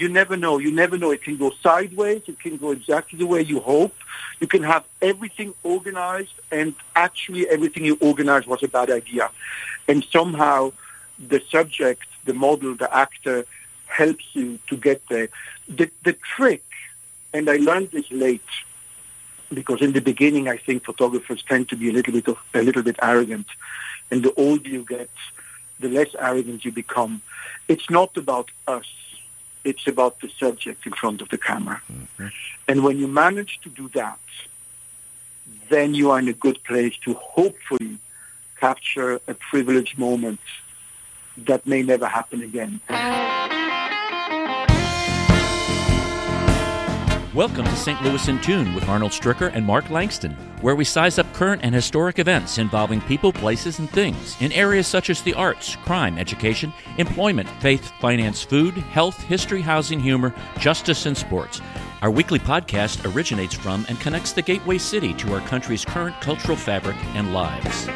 you never know. You never know. It can go sideways. It can go exactly the way you hope. You can have everything organized, and actually everything you organized was a bad idea. And somehow the subject, the model, the actor helps you to get there. The, the trick, and I learned this late, because in the beginning I think photographers tend to be a little bit of, a little bit arrogant, and the older you get, the less arrogant you become. It's not about us it's about the subject in front of the camera. Mm-hmm. And when you manage to do that, then you are in a good place to hopefully capture a privileged moment that may never happen again. Welcome to St. Louis in Tune with Arnold Stricker and Mark Langston, where we size up current and historic events involving people, places, and things in areas such as the arts, crime, education, employment, faith, finance, food, health, history, housing, humor, justice, and sports. Our weekly podcast originates from and connects the gateway city to our country's current cultural fabric and lives.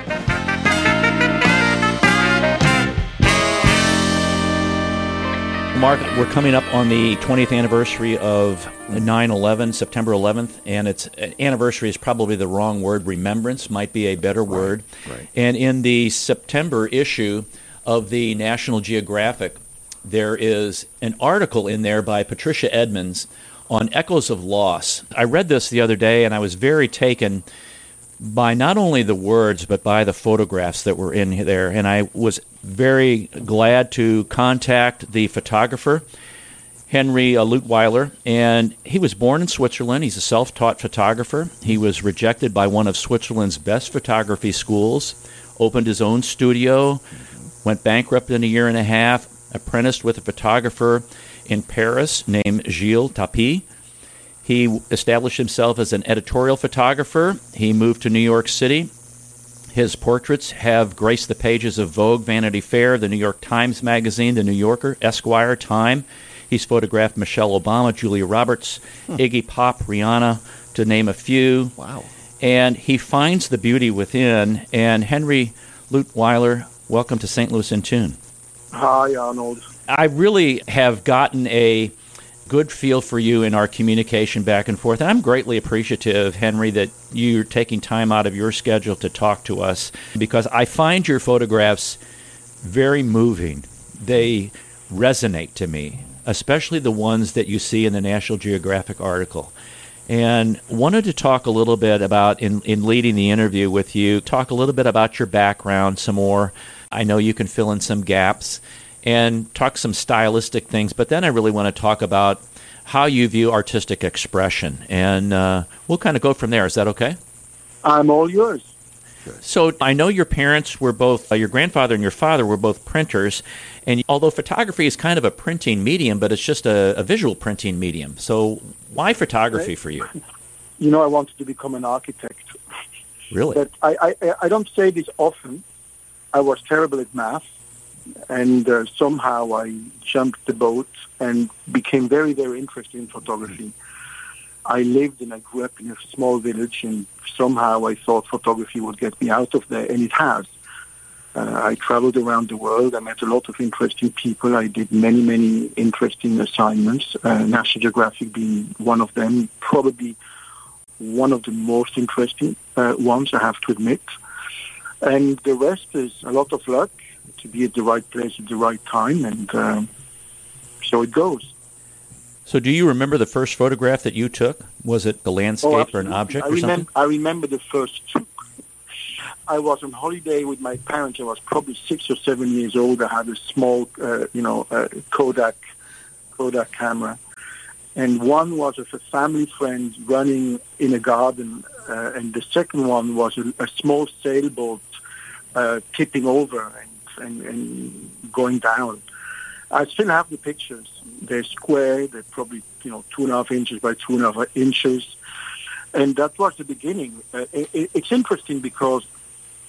Mark, we're coming up on the 20th anniversary of 9/11, September 11th, and its uh, anniversary is probably the wrong word. Remembrance might be a better word. Right, right. And in the September issue of the National Geographic, there is an article in there by Patricia Edmonds on echoes of loss. I read this the other day, and I was very taken by not only the words but by the photographs that were in there. And I was very glad to contact the photographer, Henry uh, Leutwyler, and he was born in Switzerland. He's a self taught photographer. He was rejected by one of Switzerland's best photography schools, opened his own studio, went bankrupt in a year and a half, apprenticed with a photographer in Paris named Gilles Tapie he established himself as an editorial photographer. He moved to New York City. His portraits have graced the pages of Vogue, Vanity Fair, the New York Times Magazine, the New Yorker, Esquire, Time. He's photographed Michelle Obama, Julia Roberts, hmm. Iggy Pop, Rihanna, to name a few. Wow. And he finds the beauty within. And Henry Leutwyler, welcome to St. Louis in Tune. Hi, Arnold. I really have gotten a good feel for you in our communication back and forth. And I'm greatly appreciative, Henry, that you're taking time out of your schedule to talk to us because I find your photographs very moving. They resonate to me, especially the ones that you see in the National Geographic article. And wanted to talk a little bit about, in, in leading the interview with you, talk a little bit about your background some more. I know you can fill in some gaps and talk some stylistic things. But then I really want to talk about how you view artistic expression, and uh, we'll kind of go from there. Is that okay? I'm all yours. So I know your parents were both, uh, your grandfather and your father were both printers, and although photography is kind of a printing medium, but it's just a, a visual printing medium. So why photography for you? You know, I wanted to become an architect. Really? But I, I, I don't say this often. I was terrible at math and uh, somehow I jumped the boat and became very, very interested in photography. I lived and I grew up in a small village, and somehow I thought photography would get me out of there, and it has. Uh, I traveled around the world. I met a lot of interesting people. I did many, many interesting assignments, uh, National Geographic being one of them, probably one of the most interesting uh, ones, I have to admit. And the rest is a lot of luck to be at the right place at the right time, and uh, so it goes. So, do you remember the first photograph that you took? Was it a landscape oh, or an object I or remember, something? I remember the first two. I was on holiday with my parents. I was probably six or seven years old. I had a small, uh, you know, uh, Kodak Kodak camera, and one was of a family friend running in a garden, uh, and the second one was a, a small sailboat uh, tipping over, and and, and going down. I still have the pictures. They're square. They're probably you know two and a half inches by two and a half inches, and that was the beginning. Uh, it, it's interesting because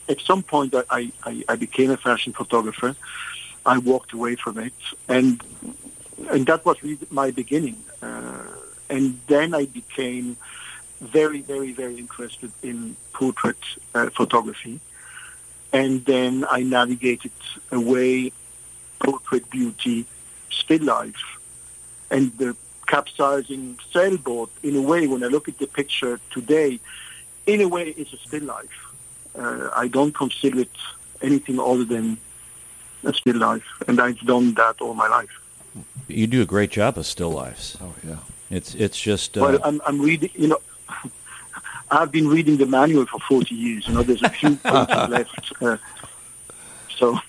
at some point I, I, I became a fashion photographer. I walked away from it, and and that was really my beginning. Uh, and then I became very, very, very interested in portrait uh, photography and then I navigated away portrait beauty, still life, and the capsizing sailboat, in a way, when I look at the picture today, in a way, it's a still life. Uh, I don't consider it anything other than a still life, and I've done that all my life. You do a great job of still lifes. Oh yeah. It's it's just. Uh, Well, I'm, I'm reading, you know, I've been reading the manual for 40 years. You know, there's a few pages left. Uh, so,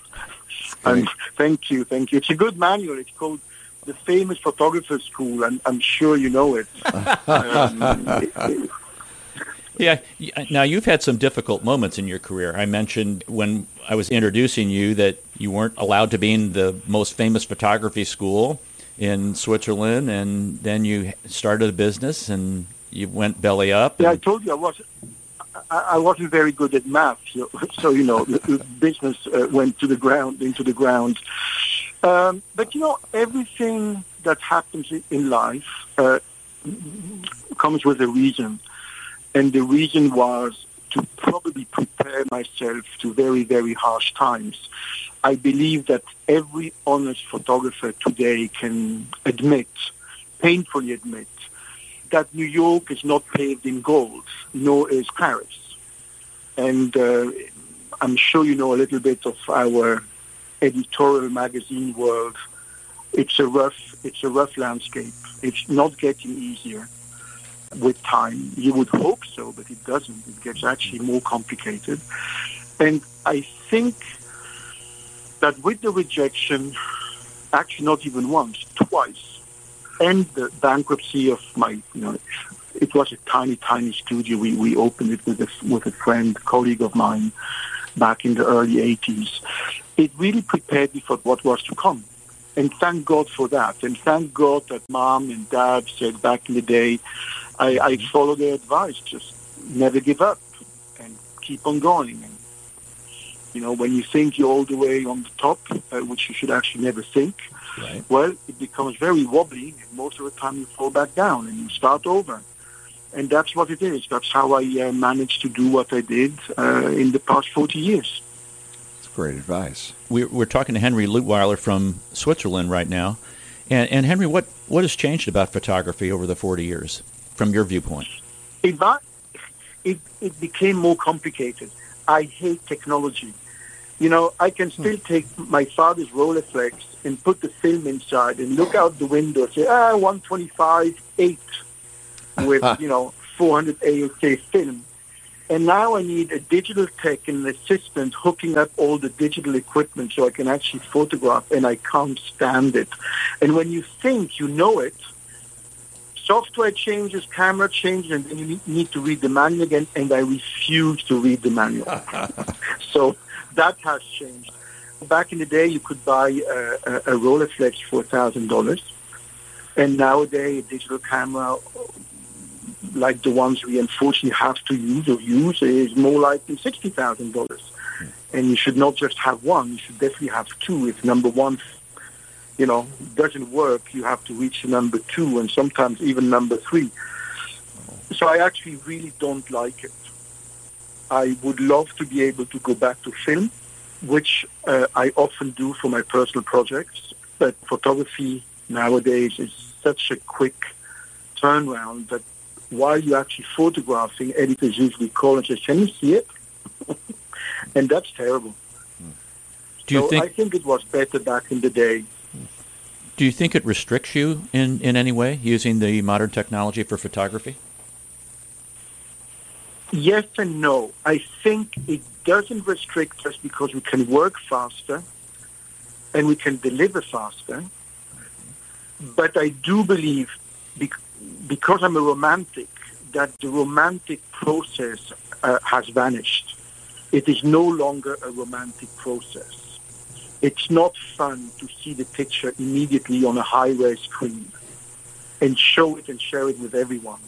um, thank you, thank you. It's a good manual. It's called The Famous Photographer School, and I'm sure you know it. um, it- it- Yeah. Now you've had some difficult moments in your career. I mentioned when I was introducing you that you weren't allowed to be in the most famous photography school in Switzerland, and then you started a business and you went belly up. Yeah, I told you I was. I, wasn't very good at math, so, you know, business uh, went to the ground, into the ground. Um, but you know, everything that happens in, in life uh, comes with a reason, and the reason was to probably prepare myself to very, very harsh times. I believe that every honest photographer today can admit, painfully admit, that New York is not paved in gold, nor is Paris. And uh, I'm sure you know a little bit of our editorial magazine world. It's a rough, it's a rough landscape. It's not getting easier with time. You would hope so, but it doesn't. It gets actually more complicated. And I think that with the rejection, actually not even once, twice, and the bankruptcy of my, you know, it was a tiny, tiny studio. We, we opened it with a, with a friend, colleague of mine, back in the early 80s. It really prepared me for what was to come. And thank God for that. And thank God that mom and dad said back in the day, I, I followed their advice, just never give up and keep on going. And, you know, when you think you're all the way on the top, uh, which you should actually never think, Right. well, it becomes very wobbly, and most of the time you fall back down and you start over. And that's what it is. That's how I uh, managed to do what I did uh, in the past 40 years. That's great advice. We're, we're talking to Henry Leutwyler from Switzerland right now. And, and Henry, what, what has changed about photography over the 40 years from your viewpoint? It, it, it became more complicated. I hate technology. You know, I can still take my father's Rolleiflex and put the film inside and look out the window and say, ah, 125, 8 with, you know, 400 AOK film. And now I need a digital tech and an assistant hooking up all the digital equipment so I can actually photograph, and I can't stand it. And when you think you know it, software changes, camera changes, and then you need- to read the manual again, and I refuse to read the manual. so that has changed. Back in the day, you could buy a, a, a Rolleiflex for $1,000, and nowadays a digital camera like the ones we unfortunately have to use or use is more like $60,000. Hmm. And you should not just have one, you should definitely have two. If number one, you know, doesn't work, you have to reach number two and sometimes even number three. So I actually really don't like it. I would love to be able to go back to film, which uh, I often do for my personal projects. But photography nowadays is such a quick turnaround that while you're actually photographing, editors usually call and say, can you see it? and that's terrible. Do you so think I think it was better back in the day. Do you think it restricts you in, in any way using the modern technology for photography? Yes and no. I think it doesn't restrict us because we can work faster and we can deliver faster. But I do believe, bec- because I'm a romantic, that the romantic process uh, has vanished. It is no longer a romantic process. It's not fun to see the picture immediately on a high-res screen and show it and share it with everyone.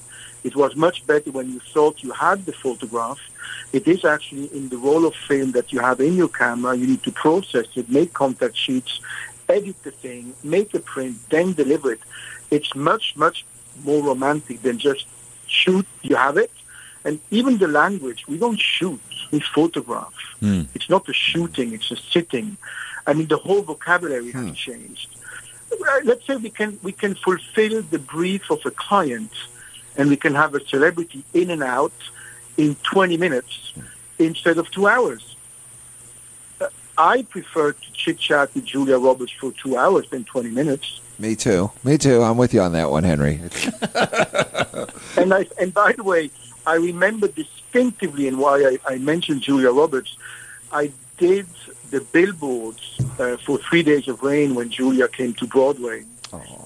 It was much better when you thought you had the photograph. It is actually in the roll of film that you have in your camera. You need to process it, make contact sheets, edit the thing, make a print, then deliver it. It's much, much more romantic than just shoot, you have it. And even the language, we don't shoot, we photograph. Hmm. It's not a shooting, it's a sitting. I mean, the whole vocabulary has changed. uh, let's say we can we can fulfill the brief of a client, and we can have a celebrity in and out in 20 minutes instead of two hours. Uh, I prefer to chit chat with Julia Roberts for two hours than 20 minutes. Me too. Me too. I'm with you on that one, Henry. And I and by the way, I remember distinctively, and why I, I mentioned Julia Roberts. I did the billboards uh, for Three Days of Rain when Julia came to Broadway,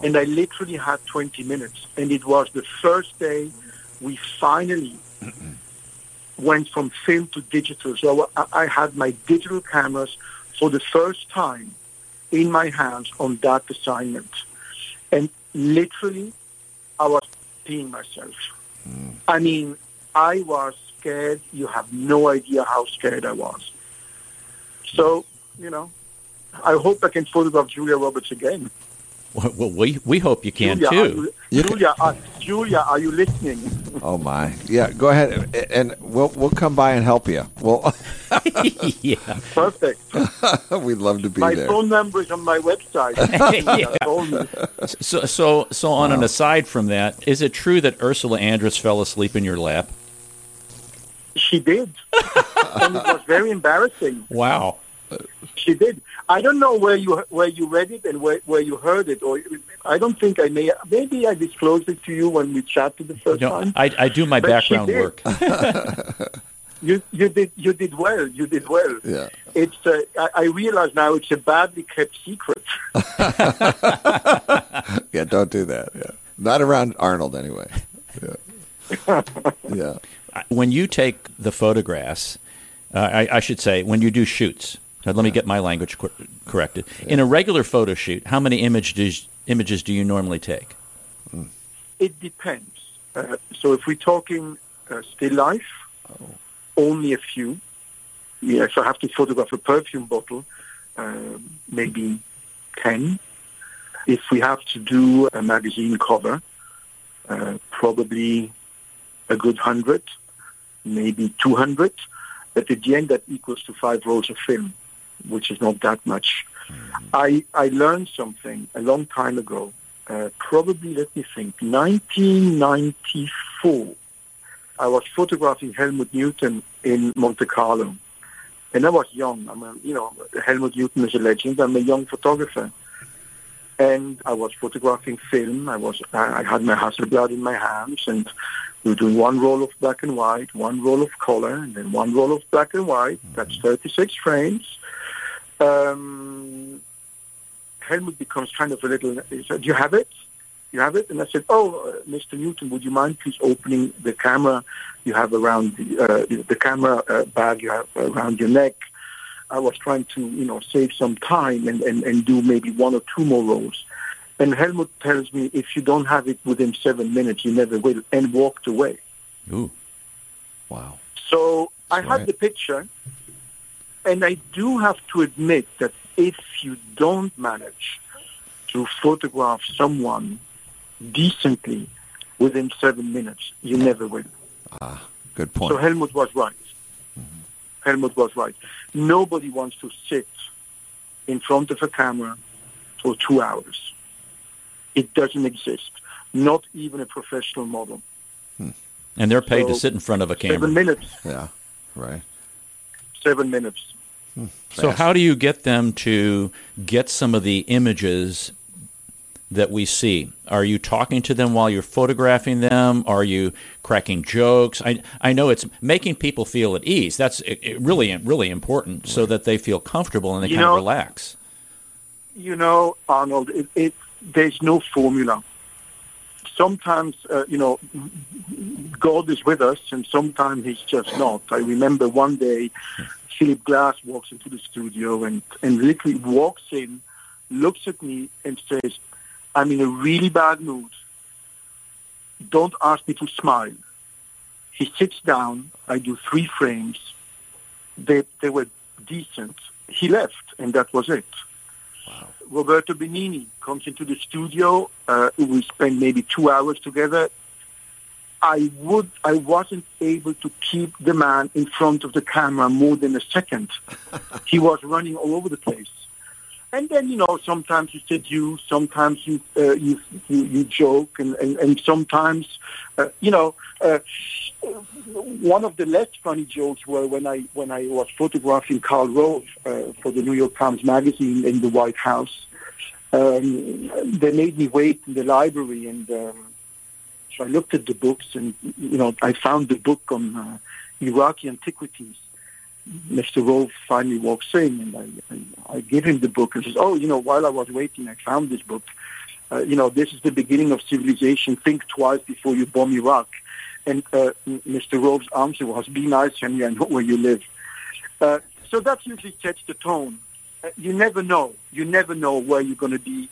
and I literally had 20 minutes, and it was the first day we finally went from film to digital. So I, I had my digital cameras for the first time in my hands on that assignment, and literally, I was peeing myself. I mean, I was scared. You have no idea how scared I was. So, you know, I hope I can photograph Julia Roberts again. Well, we we hope you can Julia, too. Are you, You Julia, are, Julia, are you listening? Oh my. Yeah, go ahead and we'll we'll come by and help you. Well, yeah. Perfect. we'd love to be My there. My phone number is on my website. Yeah. So so so on an aside from that, is it true that Ursula Andress fell asleep in your lap? She did, and it was very embarrassing. Wow. She did. I don't know where you where you read it and where, where you heard it, or I don't think I may. Maybe I disclosed it to you when we chatted the first No, time. I, I do my But background work. You you did you did well. You did well. Yeah. It's uh, I, I realize now it's a badly kept secret. Yeah, don't do that. Yeah. Not around Arnold anyway. Yeah. Yeah. When you take the photographs, uh, I, I should say, when you do shoots, now let me get my language cor- corrected. In a regular photo shoot, how many images images do you normally take? It depends. Uh, so if we're talking uh, still life, only a few. Yeah, if I have to photograph a perfume bottle, uh, maybe 10. If we have to do a magazine cover, uh, probably a good 100, maybe 200. But at the end, that equals to five rolls of film, which is not that much. I, I learned something a long time ago, uh, probably, let me think, 1994. I was photographing Helmut Newton in Monte Carlo. And I was young. I'm a, you know, Helmut Newton is a legend. I'm a young photographer. And I was photographing film. I was, I had my Hasselblad in my hands and we were doing one roll of black and white, one roll of color, and then one roll of black and white. That's 36 frames. Um, Helmut becomes kind of a little, he said, do you have it? You have it? And I said, oh, uh, Mr. Newton, would you mind please opening the camera you have around the, uh, the camera uh, bag you have around your neck? I was trying to, you know, save some time and, and, and do maybe one or two more rolls. And Helmut tells me, if you don't have it within seven minutes, you never will, and walked away. Ooh. Wow. So I That's had right. the picture, and I do have to admit that if you don't manage to photograph someone decently within seven minutes, you never will. Ah, good point. So Helmut was right. Helmut was right. Nobody wants to sit in front of a camera for two hours. It doesn't exist. Not even a professional model. And they're paid to sit in front of a camera. Seven minutes. yeah. Right. Seven minutes. So how do you get them to get some of the images that we see? Are you talking to them while you're photographing them? Are you cracking jokes? I I know it's making people feel at ease. That's it, it really really important so that they feel comfortable and they You kind know- of relax. You know, Arnold, it, it, there's no formula. Sometimes, uh, you know, God is with us, and sometimes He's just not. I remember one day, Philip Glass walks into the studio and, and literally walks in, looks at me, and says, I'm in a really bad mood. Don't ask me to smile. He sits down. I do three frames. They, they were decent. He left, and that was it. Roberto Benigni comes into the studio. Uh, we spend maybe two hours together. I would, I wasn't able to keep the man in front of the camera more than a second. he was running all over the place. And then you know sometimes you seduce, sometimes you uh, you, you you joke, and and, and sometimes uh, you know. Uh, one of the less funny jokes were when I when I was photographing Karl Rove uh, for the New York Times Magazine in the White House. Um, they made me wait in the library, and um, so I looked at the books, and you know I found the book on uh, Iraqi antiquities. Mr. Rove finally walks in, and I, I, I give him the book and says, "Oh, you know, while I was waiting, I found this book. Uh, you know, this is the beginning of civilization. Think twice before you bomb Iraq." And uh, Mr. Rove's answer was, "Be nice, Henry. I know where you live." Uh, so that usually sets the tone. Uh, you never know. You never know where you're going to be.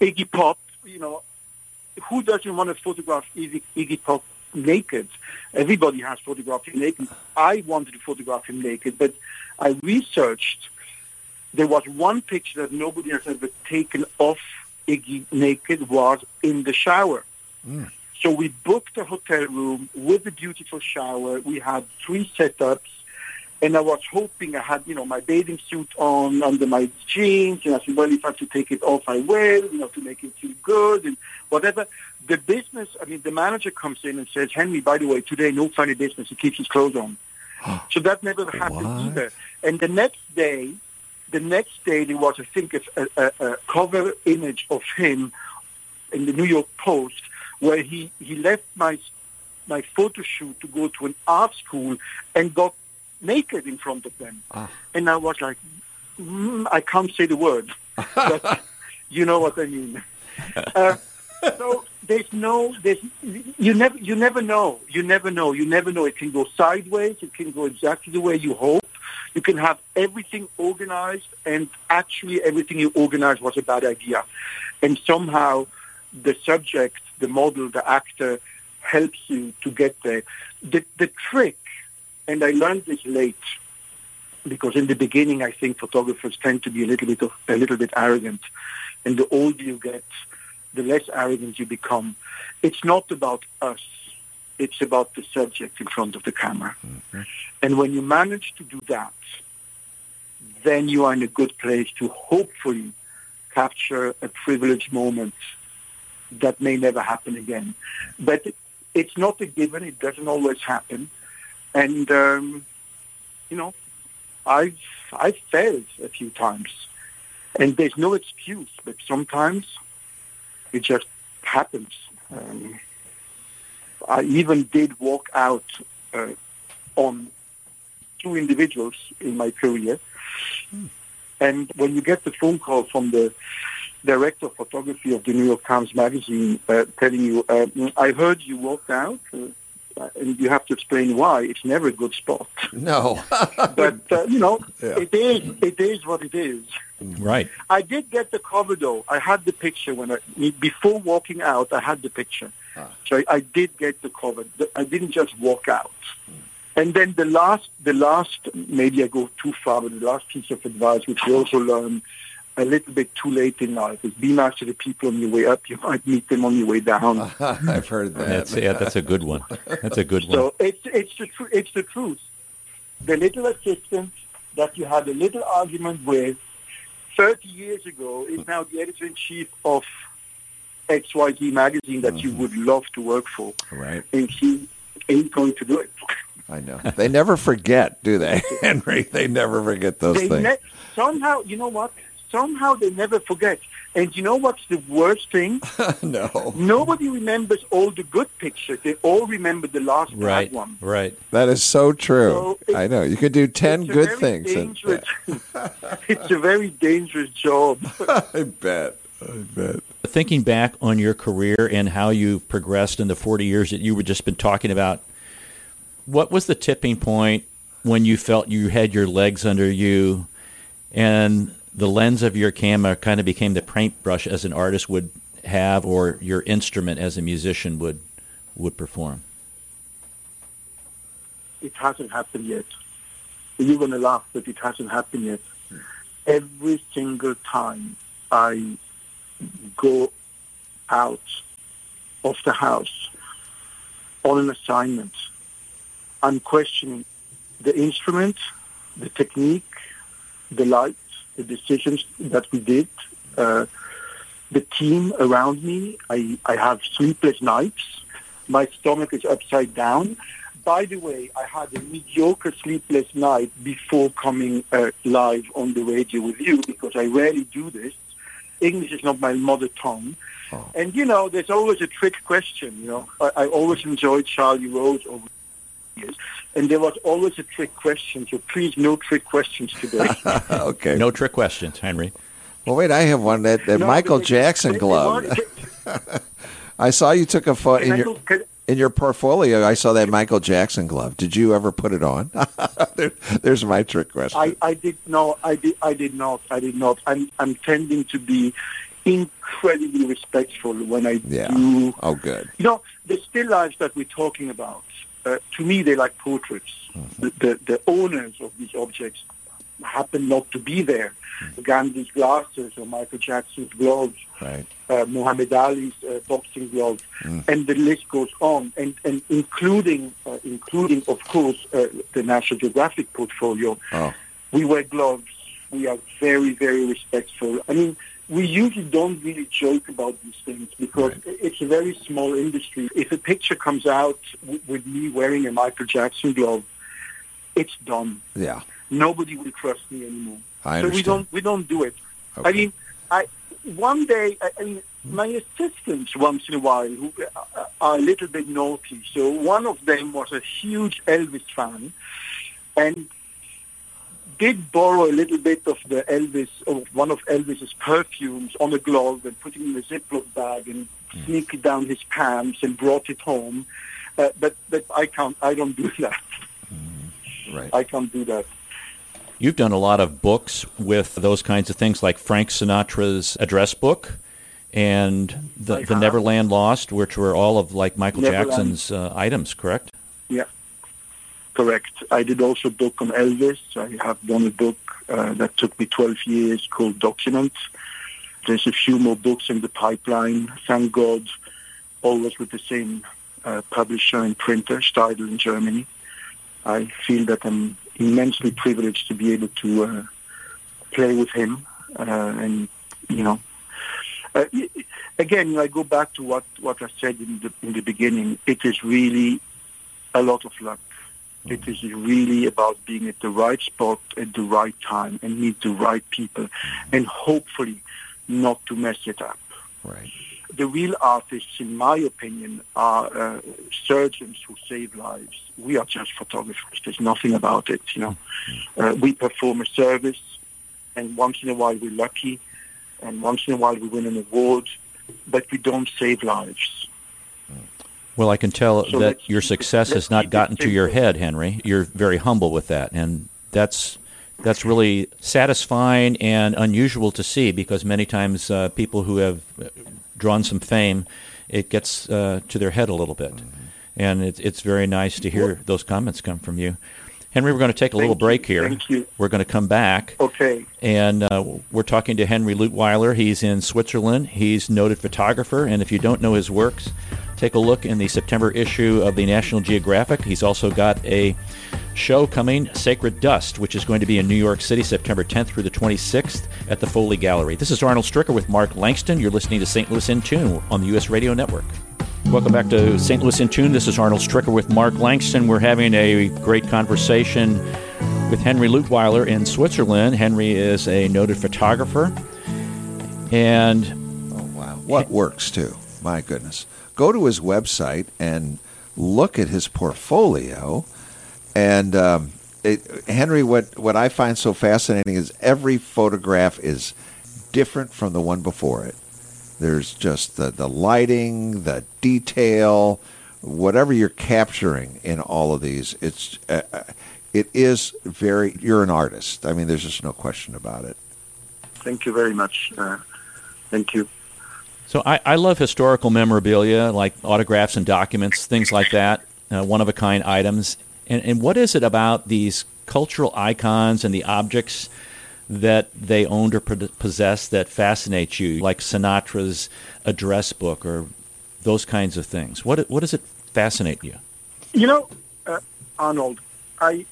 Iggy Pop, you know, who doesn't want to photograph Iggy, Iggy Pop naked? Everybody has photographed him naked. I wanted to photograph him naked, but I researched. There was one picture that nobody has ever taken off Iggy naked was in the shower. Mm. So we booked a hotel room with a beautiful shower. We had three setups. And I was hoping I had, you know, my bathing suit on under my jeans. And I said, well, if I have to take it off, I will, you know, to make it feel good and whatever. The business, I mean, the manager comes in and says, Henry, by the way, today, no funny business. He keeps his clothes on. so that never happened what? either. And the next day, the next day, there was, I think, a, a, a cover image of him in the New York Post where he, he left my my photo shoot to go to an art school and got naked in front of them. Ah. And I was like, mm, I can't say the word, but you know what I mean. Uh, so there's no, there's, you never, you never know. You never know. You never know. It can go sideways. It can go exactly the way you hope. You can have everything organized, and actually everything you organized was a bad idea. And somehow the subject, the model, the actor helps you to get there. The, the trick, and I learned this late, because in the beginning I think photographers tend to be a little bit of, a little bit arrogant, and the older you get, the less arrogant you become. It's not about us. It's about the subject in front of the camera. Mm-hmm. And when you manage to do that, then you are in a good place to hopefully capture a privileged moment that may never happen again. But it's not a given. It doesn't always happen. And, um, you know, I've, I've failed a few times. And there's no excuse, but sometimes it just happens. Um, I even did walk out uh, on two individuals in my career. Hmm. And when you get the phone call from the director of photography of the New York Times Magazine uh, telling you, uh, I heard you walked out, uh, and you have to explain why. It's never a good spot. No. but, uh, you know, yeah. it is it is what it is. Right. I did get the cover, though. I had the picture when I, before walking out, I had the picture. Ah. So I, I, did get the cover. I didn't just walk out. And then the last, the last, maybe I go too far, but the last piece of advice, which we also learned a little bit too late in life. Is be nice to the people on your way up. You might meet them on your way down. I've heard that. That's, yeah, that's a good one. That's a good one. So it's it's the tr- it's the truth. The little assistant that you had a little argument with 30 years ago is now the editor in chief of XYZ magazine that mm-hmm. you would love to work for. Right. And he ain't going to do it. I know. They never forget, do they, Henry? They never forget those they things. Ne- somehow, you know what? somehow they never forget. And you know what's the worst thing? no. Nobody remembers all the good pictures. They all remember the last right, bad one. Right. That is so true. So I know. You could do 10 good things. And, yeah. it's a very dangerous job. I bet. I bet. Thinking back on your career and how you progressed in the 40 years that you were just been talking about, what was the tipping point when you felt you had your legs under you and the lens of your camera kind of became the paintbrush as an artist would have or your instrument as a musician would would perform? It hasn't happened yet. You're going to laugh, but it hasn't happened yet. Every single time I go out of the house on an assignment, I'm questioning the instrument, the technique, the light, the decisions that we did, uh, the team around me. I, I have sleepless nights. My stomach is upside down. By the way, I had a mediocre sleepless night before coming uh, live on the radio with you because I rarely do this. English is not my mother tongue. Oh. And, you know, there's always a trick question, you know. I, I always enjoyed Charlie Rose over years. And there was always a trick question, so please no trick questions today. okay. No trick questions, Henry. Well, wait, I have one. That, that no, Michael Jackson glove. I saw you took a photo in your, in your portfolio. I saw that Michael Jackson glove. Did you ever put it on? there, there's my trick question. I, I did no, I did, I did not. I did not. I'm, I'm tending to be incredibly respectful when I yeah. do. Oh, good. You know, the still lives that we're talking about. Uh, to me, they're like portraits. Mm-hmm. The, the, the owners of these objects happen not to be there. Mm-hmm. Gandhi's glasses or Michael Jackson's gloves, right. uh, Muhammad Ali's uh, boxing gloves, mm. and the list goes on, and, and including, uh, including of course, uh, the National Geographic portfolio. Oh. We wear gloves. We are very, very respectful. I mean, we usually don't really joke about these things because right. it's a very small industry. If a picture comes out w- with me wearing a Michael Jackson glove, it's done. Yeah. Nobody will trust me anymore. I so we don't we don't do it. Okay. I mean, I one day I, I mean my assistants once in a while who uh, are a little bit naughty. So one of them was a huge Elvis fan, and did borrow a little bit of the Elvis, of one of Elvis's perfumes on a glove and put it in a Ziploc bag and mm. sneak it down his pants and brought it home. Uh, but but I can't. I don't do that. Mm. Right. I can't do that. You've done a lot of books with those kinds of things, like Frank Sinatra's address book and the, the Neverland Lost, which were all of like Michael Neverland. Jackson's uh, items, correct? Yeah, correct. I did also a book on Elvis. I have done a book uh, that took me 12 years called Document. There's a few more books in the pipeline, thank God, always with the same uh, publisher and printer, Steidl in Germany. I feel that I'm immensely privileged to be able to uh, play with him, uh, and you know, uh, again, I go back to what what I said in the in the beginning. It is really a lot of luck. It is really about being at the right spot at the right time and meet the right people, and hopefully not to mess it up. Right the real artists, in my opinion, are uh, surgeons who save lives. We are just photographers. There's nothing about it, you know. Uh, we perform a service, and once in a while we're lucky, and once in a while we win an award, but we don't save lives. Well, I can tell so that your success has not gotten to your head, Henry. You're very humble with that, and that's that's really satisfying and unusual to see because many times uh, people who have drawn some fame, it gets uh, to their head a little bit. Mm-hmm. And it, it's very nice to hear those comments come from you. Henry, we're going to take a Thank little break you. here. Thank you. We're going to come back. Okay. And uh, we're talking to Henry Leutwyler. He's in Switzerland. He's noted photographer. And if you don't know his works, take a look in the September issue of the National Geographic. He's also got a show coming, Sacred Dust, which is going to be in New York City September 10th through the 26th at the Foley Gallery. This is Arnold Stricker with Mark Langston. You're listening to St. Louis in Tune on the U.S. Radio Network. Welcome back to St. Louis in Tune. This is Arnold Stricker with Mark Langston. We're having a great conversation with Henry Leutwyler in Switzerland. Henry is a noted photographer. And. Oh, wow. What works, too? My goodness. Go to his website and look at his portfolio. And um, it, Henry, what, what I find so fascinating is every photograph is different from the one before it. There's just the, the lighting, the detail, whatever you're capturing in all of these. It's uh, uh, it is very. You're an artist. I mean, there's just no question about it. Thank you very much. Uh, thank you. So I, I love historical memorabilia like autographs and documents, things like that, uh, one of a kind items. And, and what is it about these cultural icons and the objects that they owned or possessed that fascinates you, like Sinatra's address book or those kinds of things? What what does it fascinate you? You know, uh, Arnold, I, I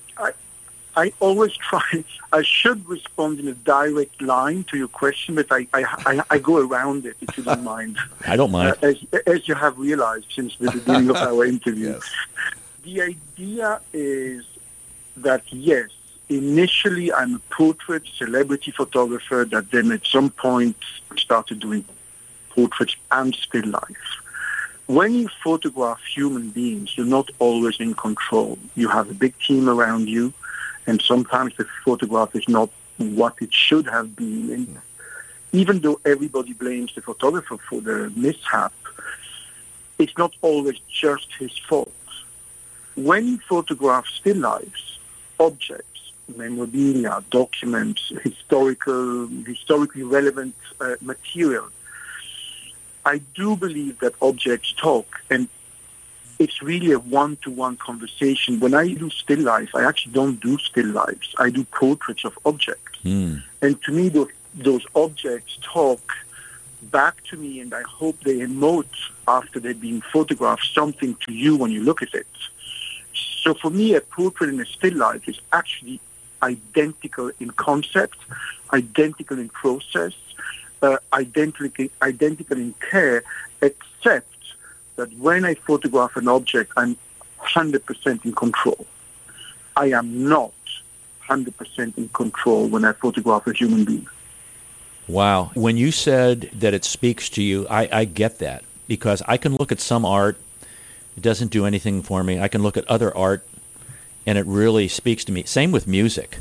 I always try. I should respond in a direct line to your question, but I I, I, I go around it if you don't mind. I don't mind. Uh, as, as you have realized since the beginning of our interview, Yes. the idea is that yes, initially I'm a portrait celebrity photographer that then at some point started doing portraits and still life. When you photograph human beings, you're not always in control. You have a big team around you, and sometimes the photograph is not what it should have been. And even though everybody blames the photographer for the mishap, it's not always just his fault. When you photograph still lives, objects, memorabilia, documents, historical, historically relevant uh, material, I do believe that objects talk, and it's really a one-to-one conversation. When I do still life, I actually don't do still lives. I do portraits of objects. Hmm. And to me, those, those objects talk back to me, and I hope they emote after they've been photographed something to you when you look at it. So for me, a portrait and a still life is actually identical in concept, identical in process, uh, identical, identical in care, except that when I photograph an object, I'm 100% in control. I am not 100% in control when I photograph a human being. Wow. When you said that it speaks to you, I, I get that because I can look at some art, it doesn't do anything for me. I can look at other art and it really speaks to me. Same with music.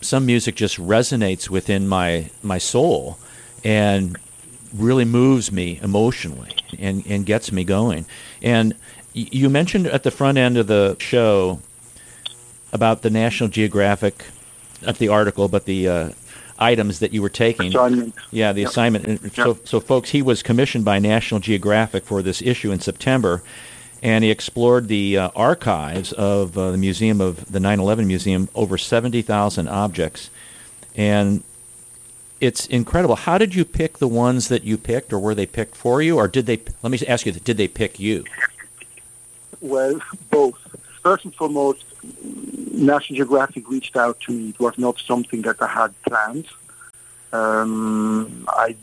Some music just resonates within my, my soul and really moves me emotionally and, and gets me going. And you mentioned at the front end of the show about the National Geographic, not the article, but the uh, items that you were taking. Assignment. Yeah, the Yep. assignment. And So, so, folks, he was commissioned by National Geographic for this issue in September, and he explored the uh, archives of uh, the museum of the 9/11 Museum, over 70,000 objects, and it's incredible. How did you pick the ones that you picked, or were they picked for you, or did they? Let me ask you: Did they pick you? Well, both. First and foremost, National Geographic reached out to me. It was not something that I had planned. Um, I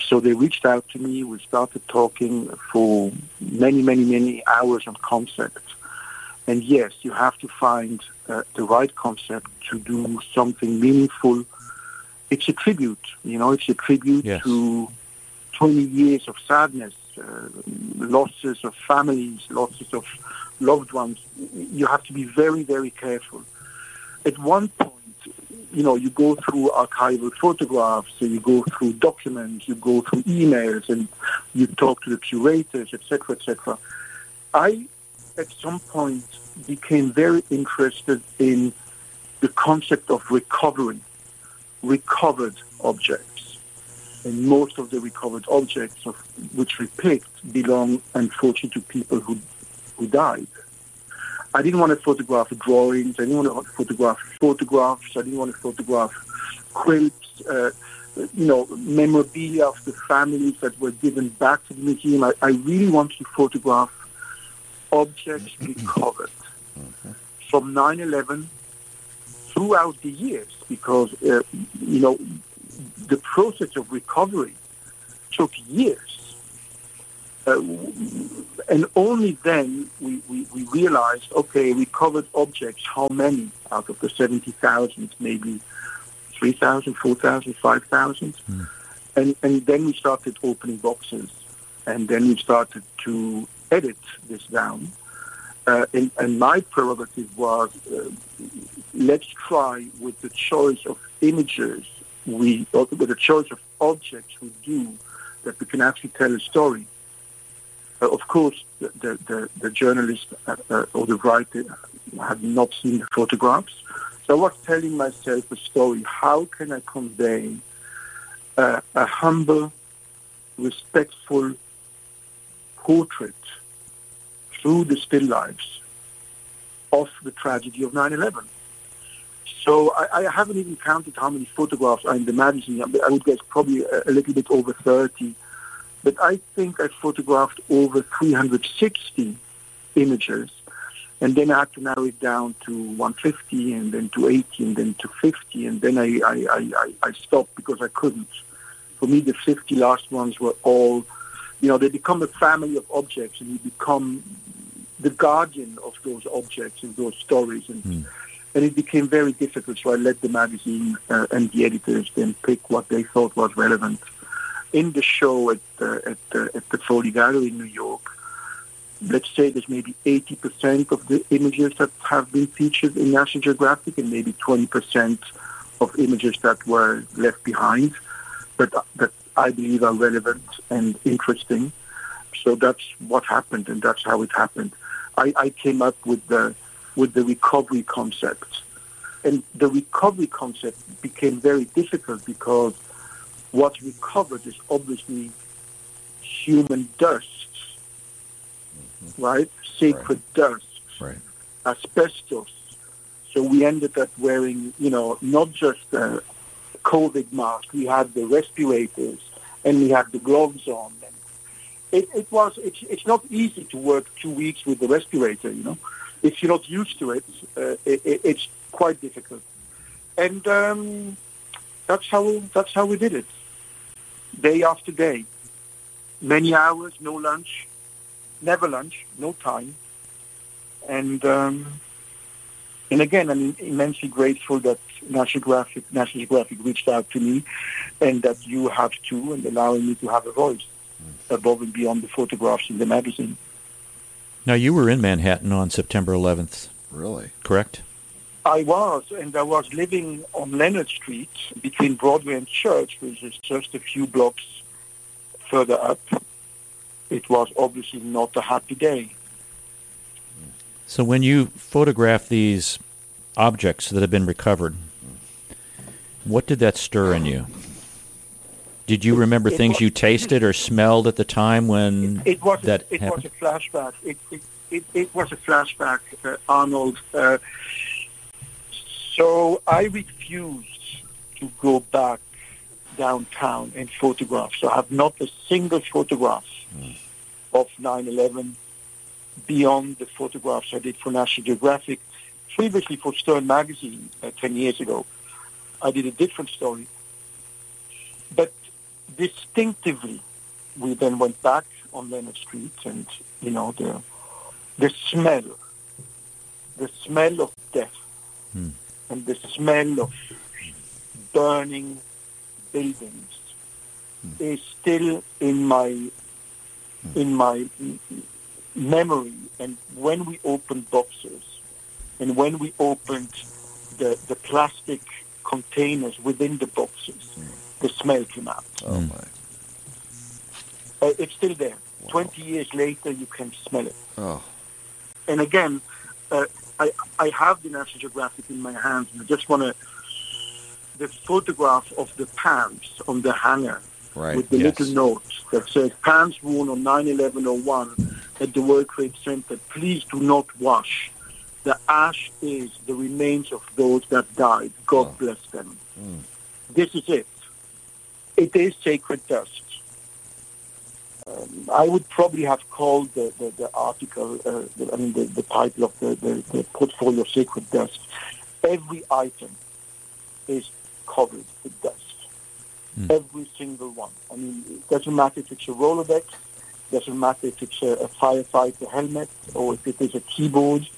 so they reached out to me. We started talking for many, many, many hours on concepts. And yes, you have to find uh, the right concept to do something meaningful. It's a tribute, you know. It's a tribute Yes. to 20 years of sadness, uh, losses of families, losses of loved ones. You have to be very, very careful. At one point, you know, you go through archival photographs, you go through documents, you go through emails, and you talk to the curators, etc., etc. I, at some point, became very interested in the concept of recovery, recovered objects. And most of the recovered objects of which we picked belong, unfortunately, to people who, who died. I didn't want to photograph drawings. I didn't want to photograph photographs. I didn't want to photograph quilts, uh, you know, memorabilia of the families that were given back to the museum. I, I really wanted to photograph objects recovered from 9/11 throughout the years, because uh, you know the process of recovery took years. Uh, and only then we, we, we realized, okay, recovered objects, how many out of the 70,000, maybe 3,000, 4,000, 5,000. And, and then we started opening boxes. And then we started to edit this down. Uh, and, and my prerogative was, uh, let's try with the choice of images, we, with the choice of objects we do, that we can actually tell a story. Uh, of course, the, the, the, journalist uh, uh, or the writer had not seen the photographs. So I was telling myself a story. How can I convey uh, a humble, respectful portrait through the still lives of the tragedy of 9-11? So I, I haven't even counted how many photographs are in the magazine. I would guess probably a, a little bit over 30 but I think I photographed over 360 images. And then I had to narrow it down to 150 and then to 80 and then to 50. And then I, I, I, I stopped because I couldn't. For me, the 50 last ones were all, you know, they become a family of objects and you become the guardian of those objects and those stories. And, mm. and it became very difficult. So I let the magazine uh, and the editors then pick what they thought was relevant. In the show at, uh, at, uh, at the Foley Gallery in New York, let's say there's maybe 80% of the images that have been featured in National Geographic and maybe 20% of images that were left behind, but that I believe are relevant and interesting. So that's what happened, and that's how it happened. I, I came up with the with the recovery concept, and the recovery concept became very difficult because what's recovered is obviously human dust mm-hmm. right? Sacred right. dust, right. asbestos. So we ended up wearing, you know, not just COVID mask. We had the respirators and we had the gloves on. And it, it was. It's, it's not easy to work two weeks with the respirator. You know, if you're not used to it, uh, it, it it's quite difficult. And um, that's how that's how we did it, day after day, many hours, no lunch, never lunch, no time. And um, and again, I'm immensely grateful that National Geographic, National Geographic reached out to me, and that you have too, and allowing me to have a voice mm. above and beyond the photographs in the magazine. Now, you were in Manhattan on September 11th. Really? Correct? I was, and I was living on Leonard Street between Broadway and Church, which is just a few blocks further up it was obviously not a happy day. So when you photograph these objects that have been recovered, what did that stir in you? Did you remember it, it things was, you tasted or smelled at the time when it, it was that a, it happened? was a flashback. It, it, it, was a flashback, uh, Arnold. Uh, so I refused to go back downtown and photograph. So I have not a single photograph mm. of 9/11 beyond the photographs I did for National Geographic. Previously for Stern magazine uh, 10 years ago, I did a different story. But distinctively, we then went back on Leonard Street, and you know the the smell, the smell of death, mm. and the smell of burning buildings mm. is still in my in my memory. And when we opened boxes, and when we opened the the plastic containers within the boxes, mm. the smell came out. Oh my! Uh, it's still there. Wow. Twenty years later, you can smell it. Oh. And again, uh, I I have the National Geographic in my hands, and I just want to the photograph of the pants on the hanger right. with the yes. little note that says pants worn on 9-11-01 at the World Trade Center. Please do not wash. The ash is the remains of those that died. God oh. bless them. Mm. This is it. It is sacred dust. Um, I would probably have called the, the, the article, uh, the, I mean, the, the title of the, the, the portfolio Sacred Dust. Every item is covered with dust. Mm. Every single one. I mean, it doesn't matter if it's a Rolodex, doesn't matter if it's a, a firefighter helmet or if it is a keyboard.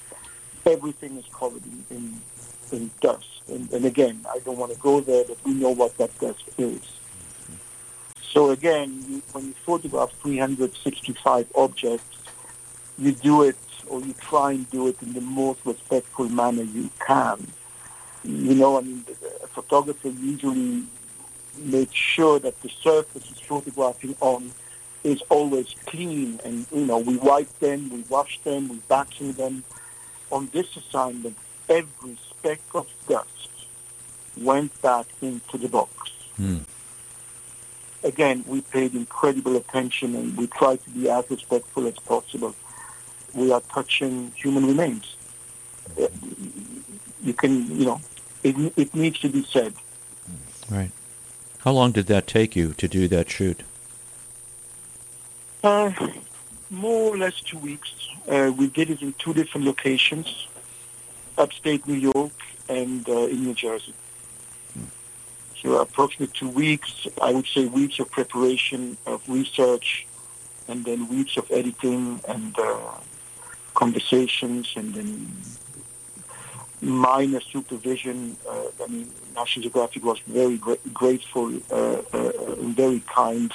Everything is covered in, in, in dust. And, and, again, I don't want to go there, but we know what that dust is. So again, you, when you photograph 365 objects, you do it or you try and do it in the most respectful manner you can you know, I mean, a photographer usually makes sure that the surface he's photographing on is always clean and, you know, we wipe them, we wash them, we vacuum them. On this assignment, every speck of dust went back into the box. Hmm. Again, we paid incredible attention and we tried to be as respectful as possible. We are touching human remains. You can, you know, it, it needs to be said. Right. How long did that take you to do that shoot? Uh, more or less two weeks. Uh, we did it in two different locations, upstate New York and uh, in New Jersey. So approximately two weeks, I would say weeks of preparation, of research, and then weeks of editing and uh, conversations, and then minor supervision. Uh, I mean, National Geographic was very gra- grateful, uh, uh, very kind.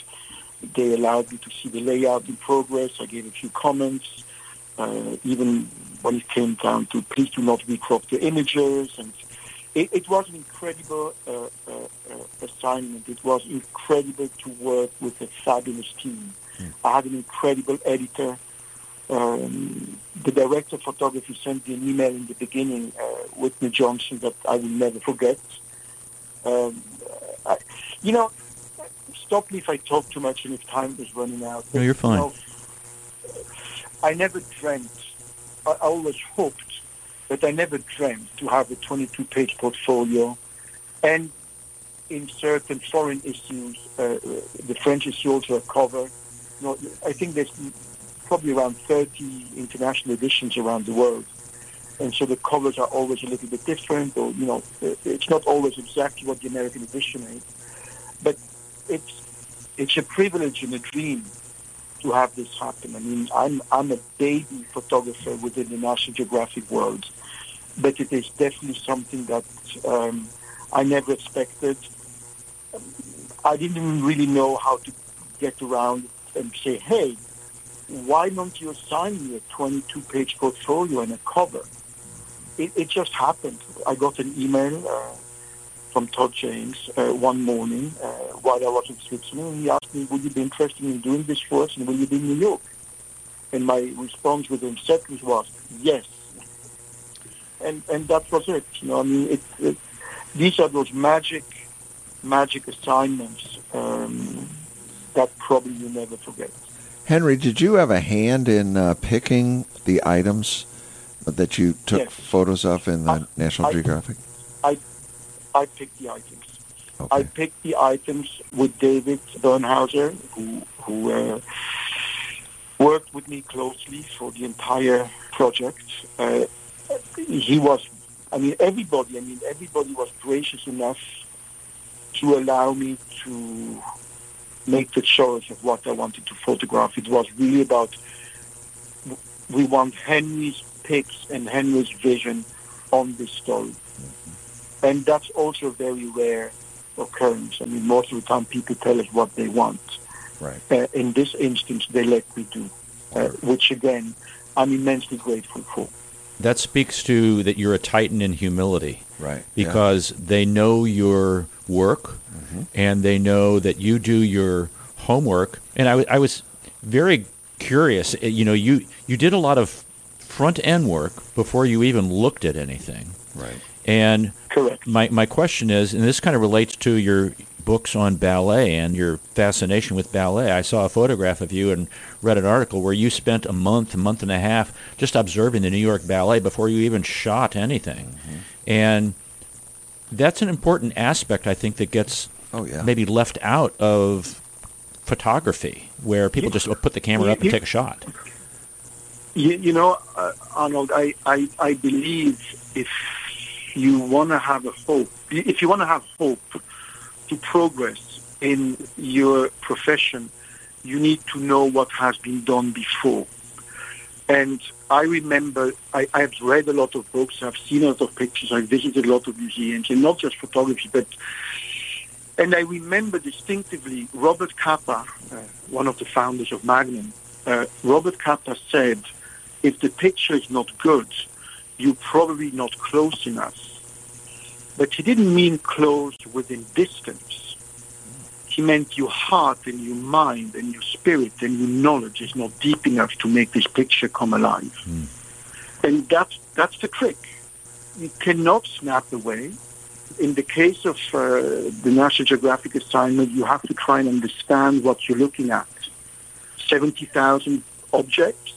They allowed me to see the layout in progress. I gave a few comments, uh, even when it came down to please do not recrop the images. And it, it was an incredible uh, uh, uh, assignment. It was incredible to work with a fabulous team. Hmm. I had an incredible editor. Um, the director of photography sent me an email in the beginning, uh, Whitney Johnson, that I will never forget. Um, I, you know, stop me if I talk too much and if time is running out. No, you're fine. You know, I never dreamt, I I always hoped, but I never dreamt to have a 22-page portfolio and in certain foreign issues, uh, the French issue also a cover. You know, I think there's probably around 30 international editions around the world. And so the covers are always a little bit different, or, you know, it's not always exactly what the American edition is. But it's it's a privilege and a dream to have this happen. I mean, I'm I'm a baby photographer within the National Geographic world, but it is definitely something that um, I never expected. I didn't even really know how to get around and say, hey, why don't you assign me a 22-page portfolio and a cover? It, it just happened. I got an email uh, from Todd James uh, one morning uh, while I was in Switzerland. and He asked me, would you be interested in doing this for us and will you be in New York? And my response within seconds was, yes. And and that was it. You know, I mean, it, it, these are those magic, magic assignments um, that probably you never forget. Henry, did you have a hand in uh, picking the items that you took Yes. photos of in the I- National I- Geographic? I I picked the items. I picked the items with David Bernhauser, who who uh, worked with me closely for the entire project. Uh, he was, I mean, everybody. I mean, everybody was gracious enough to allow me to make the choice of what I wanted to photograph. It was really about we want Henry's pics and Henry's vision on this story. And that's also a very rare occurrence. I mean, most of the time people tell us what they want. Right. Uh, in this instance, they let me do, uh, which again, I'm immensely grateful for. That speaks to that you're a titan in humility Right. because they know your work and they know that you do your homework. And I, w- I was very curious. Uh, You know, you, you did a lot of front end work before you even looked at anything. Right. And Correct. my, my question is, and this kind of relates to your books on ballet and your fascination with ballet. I saw a photograph of you and read an article where you spent a month, a month and a half just observing the New York Ballet before you even shot anything. And that's an important aspect, I think, that gets Oh yeah. maybe left out of photography, where people just put the camera up and take a shot. You, you know, uh, Arnold, I, I, I believe if you want to have a hope, if you want to have hope to progress in your profession, you need to know what has been done before. And I remember I, I've read a lot of books, I've seen a lot of pictures, I've visited a lot of museums, and not just photography, but and I remember distinctively Robert Capa, uh, one of the founders of Magnum. Uh, Robert Capa said, "If the picture is not good, you're probably not close enough." But he didn't mean close within distance. He meant your heart and your mind and your spirit and your knowledge is not deep enough to make this picture come alive. And that's that's the trick. You cannot snap away in the case of uh, the National Geographic assignment, you have to try and understand what you're looking at. 70,000 objects,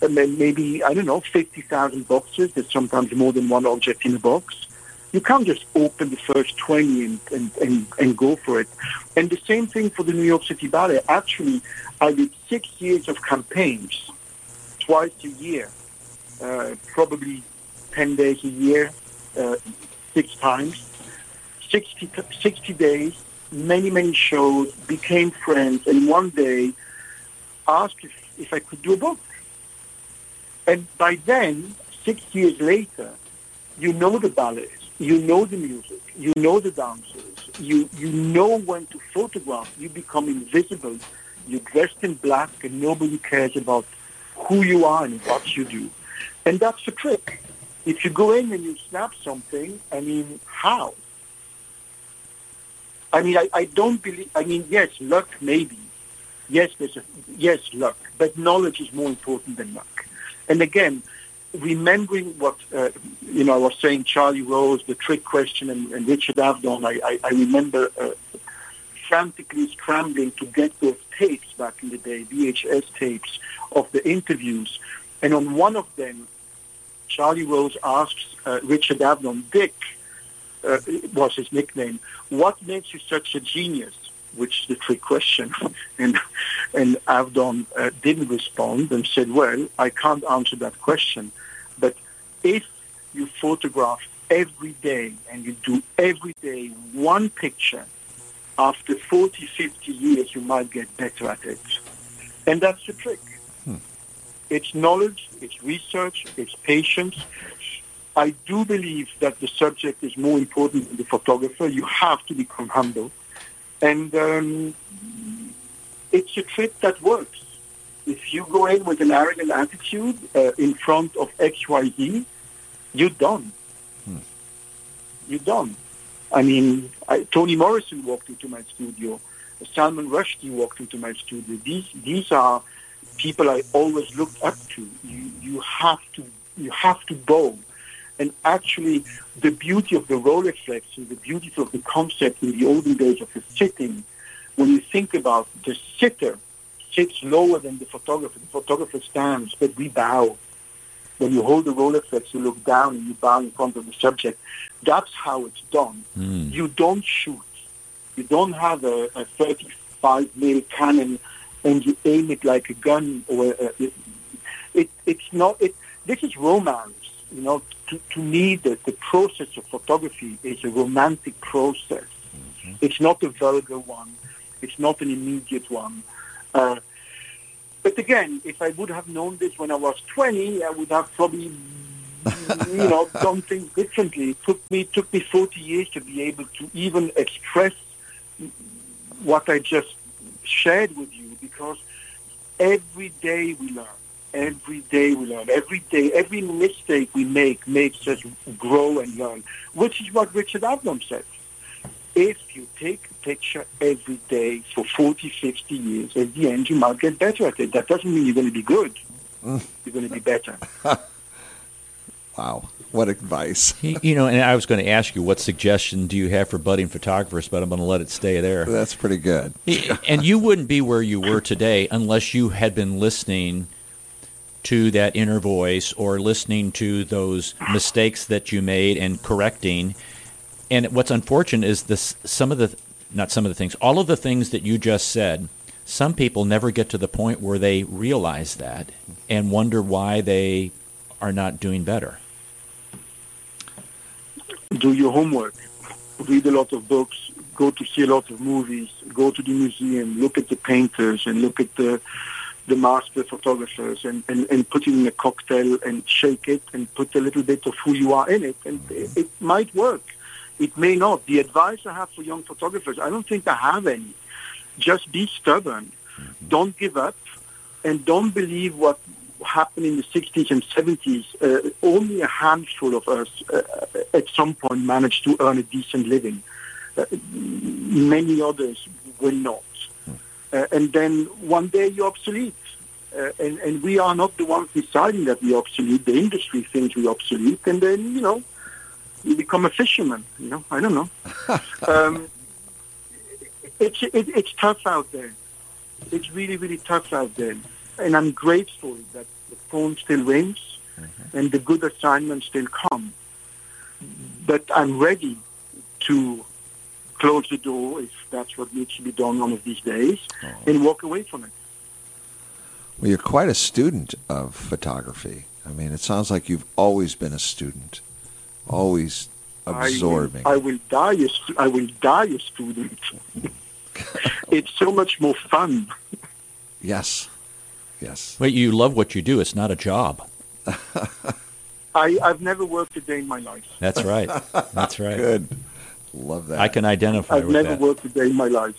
and then maybe, I don't know, 50,000 boxes. There's sometimes more than one object in a box. You can't just open the first 20 and, and, and, and go for it. And the same thing for the New York City Ballet. Actually, I did six years of campaigns, twice a year, uh, probably 10 days a year, uh, six times, 60, 60 days, many, many shows, became friends, and one day asked if, if I could do a book. And by then, six years later, you know the ballets, you know the music, you know the dancers, you, you know when to photograph, you become invisible, you're dressed in black and nobody cares about who you are and what you do. And that's the trick. If you go in and you snap something, I mean, how? I mean, I, I don't believe, I mean, yes, luck maybe. Yes, there's a, yes, luck. But knowledge is more important than luck. And again, remembering what, uh, you know, I was saying Charlie Rose, the trick question, and, and Richard Avedon, I, I, I remember uh, frantically scrambling to get those tapes back in the day, VHS tapes of the interviews. And on one of them, Charlie Rose asks uh, Richard Avedon, Dick, uh, was his nickname, what makes you such a genius? Which is the trick question. and and Avedon uh, didn't respond and said, well, I can't answer that question. But if you photograph every day and you do every day one picture, after 40, 50 years, you might get better at it. And that's the trick. Hmm. It's knowledge, it's research, it's patience. I do believe that the subject is more important than the photographer. You have to become humble. And um, it's a trick that works. If you go in with an arrogant attitude uh, in front of XYZ, you're done. Hmm. You're done. I mean, I, Toni Morrison walked into my studio. Salman Rushdie walked into my studio. These these are people I always looked up to. You you have to you have to bow. And actually, the beauty of the Rolleiflex and the beauty of the concept in the olden days of the sitting, when you think about the sitter sits lower than the photographer. The photographer stands, but we bow. When you hold the Rolleiflex, you look down and you bow in front of the subject. That's how it's done. Mm. You don't shoot. You don't have a, a 35 mil cannon and you aim it like a gun or a, it, it, it's not. It, this is romance. You know, to, to me, the, the process of photography is a romantic process. Mm-hmm. It's not a vulgar one. It's not an immediate one. Uh, but again, if I would have known this when I was 20, I would have probably, you know, done things differently. It took me took me 40 years to be able to even express what I just shared with you, because every day we learn. Every day we learn. Every day, every mistake we make makes us grow and learn, which is what Richard Avedon said. If you take a picture every day for 40, 50 years, at the end you might get better at it. That doesn't mean you're going to be good. Mm. You're going to be better. wow. What advice. you know, and I was going to ask you, what suggestion do you have for budding photographers, but I'm going to let it stay there. That's pretty good. and you wouldn't be where you were today unless you had been listening to that inner voice or listening to those mistakes that you made and correcting. And what's unfortunate is this some of the not some of the things all of the things that you just said some people never get to the point where they realize that and wonder why they are not doing better. Do your homework. Read a lot of books. Go to see a lot of movies. Go to the museum. Look at the painters and look at the the master photographers and, and, and put it in a cocktail and shake it and put a little bit of who you are in it and it, it might work it may not. The advice I have for young photographers, I don't think I have any. Just be stubborn. Mm-hmm. Don't give up. And don't believe what happened in the 60s and 70s. Uh, only a handful of us uh, at some point managed to earn a decent living. Uh, many others will not. Uh, and then one day you're obsolete. Uh, and, and we are not the ones deciding that we're obsolete. The industry thinks we're obsolete. And then, you know, you become a fisherman. You know, I don't know. um, it's it, it's tough out there. It's really really tough out there, and I'm grateful that the phone still rings mm-hmm. and the good assignments still come. but I'm ready to close the door if that's what needs to be done one of these days and walk away from it. Well, you're quite a student of photography. I mean, it sounds like you've always been a student, always absorbing. I will, I will die. A, stu- I will die a student. it's so much more fun. yes, yes. Wait, you love what you do. It's not a job. I, I've never worked a day in my life. That's right. That's right. Good. Love that. I can identify I've with never that. worked a day in my life.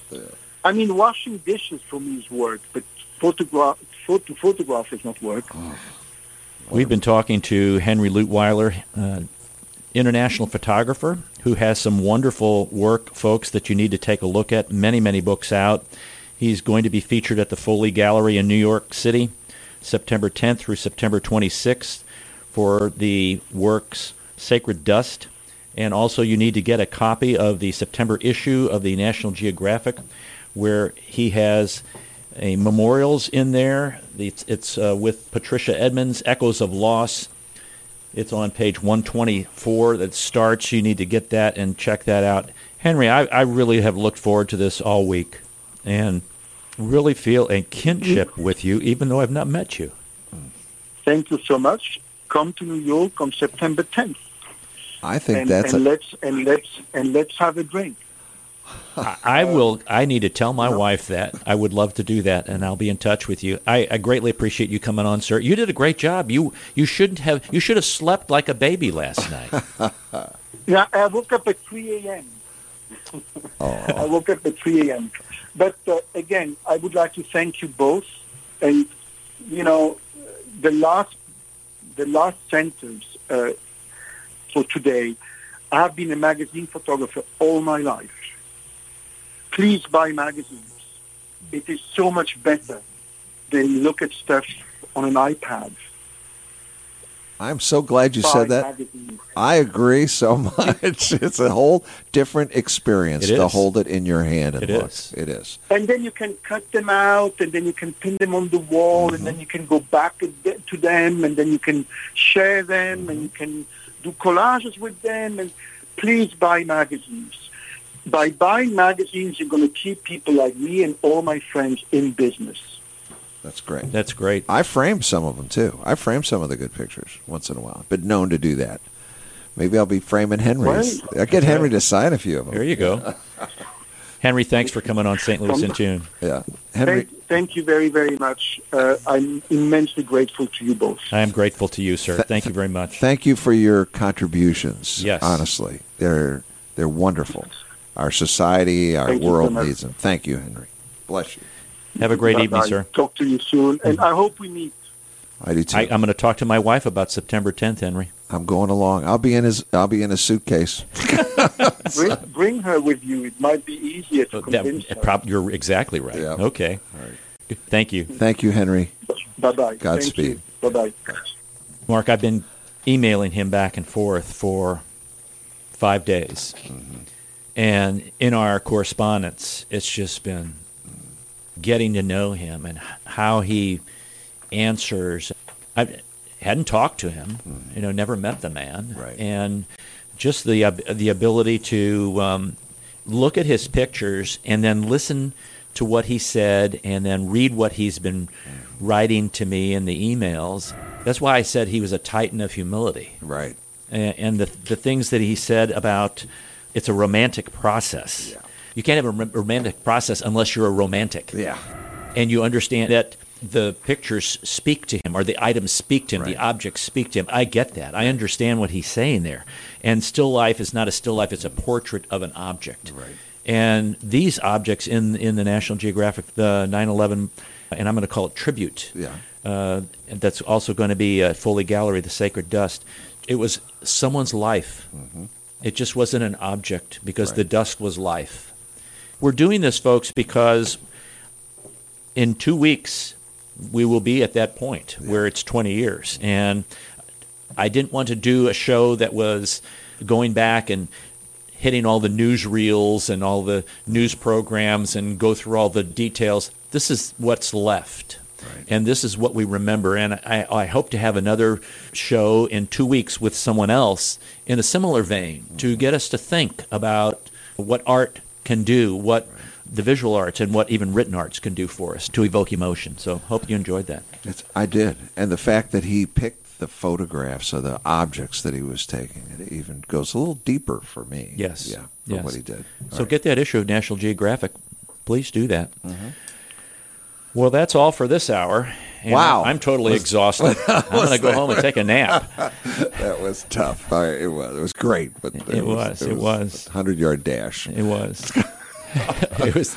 I mean, washing dishes for me is work, but photograph photo, photograph is not work. We've been talking to Henry Leutwyler, uh, international photographer, who has some wonderful work, folks, that you need to take a look at. Many, many books out. He's going to be featured at the Foley Gallery in New York City, September 10th through September 26th, for the works Sacred Dust. And also, you need to get a copy of the September issue of the National Geographic, where he has a memorials in there. It's, it's uh, with Patricia Edmonds, Echoes of Loss. It's on page 124 that starts. You need to get that and check that out. Henry, I, I really have looked forward to this all week and really feel a kinship with you, even though I've not met you. Thank you so much. Come to New York on September 10th, I think and, that's and a, let's and let's and let's have a drink. I, I will. I need to tell my wife that. I would love to do that, and I'll be in touch with you. I, I greatly appreciate you coming on, sir. You did a great job. You you shouldn't have. You should have slept like a baby last night. Yeah, I woke up at 3 a.m. I woke up at 3 a.m. But uh, again, I would like to thank you both. And you know, the last the last sentence uh, for today. I have been a magazine photographer all my life. Please buy magazines. It is so much better than look at stuff on an iPad. I'm so glad you Buy said that. magazines. I agree so much. it's a whole different experience It to is. hold it in your hand and It look. is. It is. And then you can cut them out, and then you can pin them on the wall, and mm-hmm. then you can go back to th- to them, and then you can share them, and mm-hmm. you can do collages with them. And please buy magazines. By buying magazines, you're going to keep people like me and all my friends in business. That's great. That's great. I framed some of them too. I framed some of the good pictures once in a while. Been known to do that. Maybe I'll be framing Henry's. Right. I'll get Henry to sign a few of them. There you go. Henry, thanks for coming on St. Louis in Tune. Yeah, Henry. Thank, thank you very, very much. Uh, I'm immensely grateful to you both. I am grateful to you, sir. Thank you very much. Thank you for your contributions. Yes. honestly, they're they're wonderful. Our society, our Thank you so world needs them. Thank you, Henry. Bless you. Have a great evening, Bye-bye. sir. Talk to you soon, and I hope we meet. I do too. I, I'm going to talk to my wife about September 10th, Henry. I'm going along. I'll be in his. I'll be in his suitcase. Bring, bring her with you. It might be easier to oh, That, convince her. prob- you're exactly right. Yeah. Okay. All right. Thank you. Thank you, Henry. Bye-bye. Godspeed. Bye-bye. Mark, I've been emailing him back and forth for five days. Mm-hmm. And in our correspondence, it's just been getting to know him and how he answers. I hadn't talked to him, you know, never met the man. Right. And just the, ab- the ability to um, look at his pictures and then listen to what he said and then read what he's been writing to me in the emails. That's why I said he was a titan of humility. Right. And, and the, the things that he said about it's a romantic process. Yeah. You can't have a romantic process unless you're a romantic. Yeah. And you understand that the pictures speak to him or the items speak to him, the objects speak to him. I get that. I understand what he's saying there. And still life is not a still life, it's a portrait of an object. Right. And these objects in in the National Geographic, the 9/11, and I'm going to call it tribute. Yeah. Uh, and that's also going to be at Foley Gallery, the Sacred Dust. It was someone's life. It just wasn't an object because Right. the dust was life. We're doing this, folks, because in two weeks we will be at that point where it's 20 years, and I didn't want to do a show that was going back and hitting all the newsreels and all the news programs and go through all the details. This is what's left. And this is what we remember. And I, I hope to have another show in two weeks with someone else in a similar vein to mm-hmm. get us to think about what art can do, what the visual arts and what even written arts can do for us to evoke emotion. So hope you enjoyed that. It's, I did. And the fact that he picked the photographs of the objects that he was taking, it even goes a little deeper for me. Yes. Yeah, for yes. what he did. So get that issue of National Geographic. Please do that. Mm-hmm. Well, that's all for this hour. And Wow. I'm totally exhausted. I'm going to go home and take a nap. that was tough. It was. It was great, but It was, it was. Hundred yard dash. It was. it was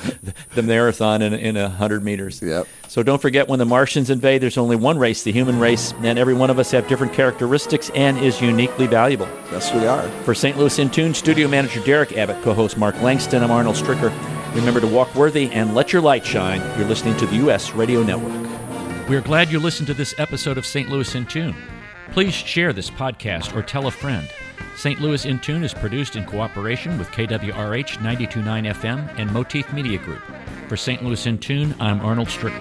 the marathon in, in a 100 meters. Yep. So don't forget when the Martians invade, there's only one race, the human race, and every one of us have different characteristics and is uniquely valuable. Yes, we are. For St. Louis in Tune, studio manager Derek Abbott, co host Mark Langston, I'm Arnold Stricker. Remember to walk worthy and let your light shine. You're listening to the U.S. Radio Network. We're glad you listened to this episode of St. Louis in Tune. Please share this podcast or tell a friend. St. Louis in Tune is produced in cooperation with KWRH 929 FM and Motif Media Group. For St. Louis in Tune, I'm Arnold Stricker.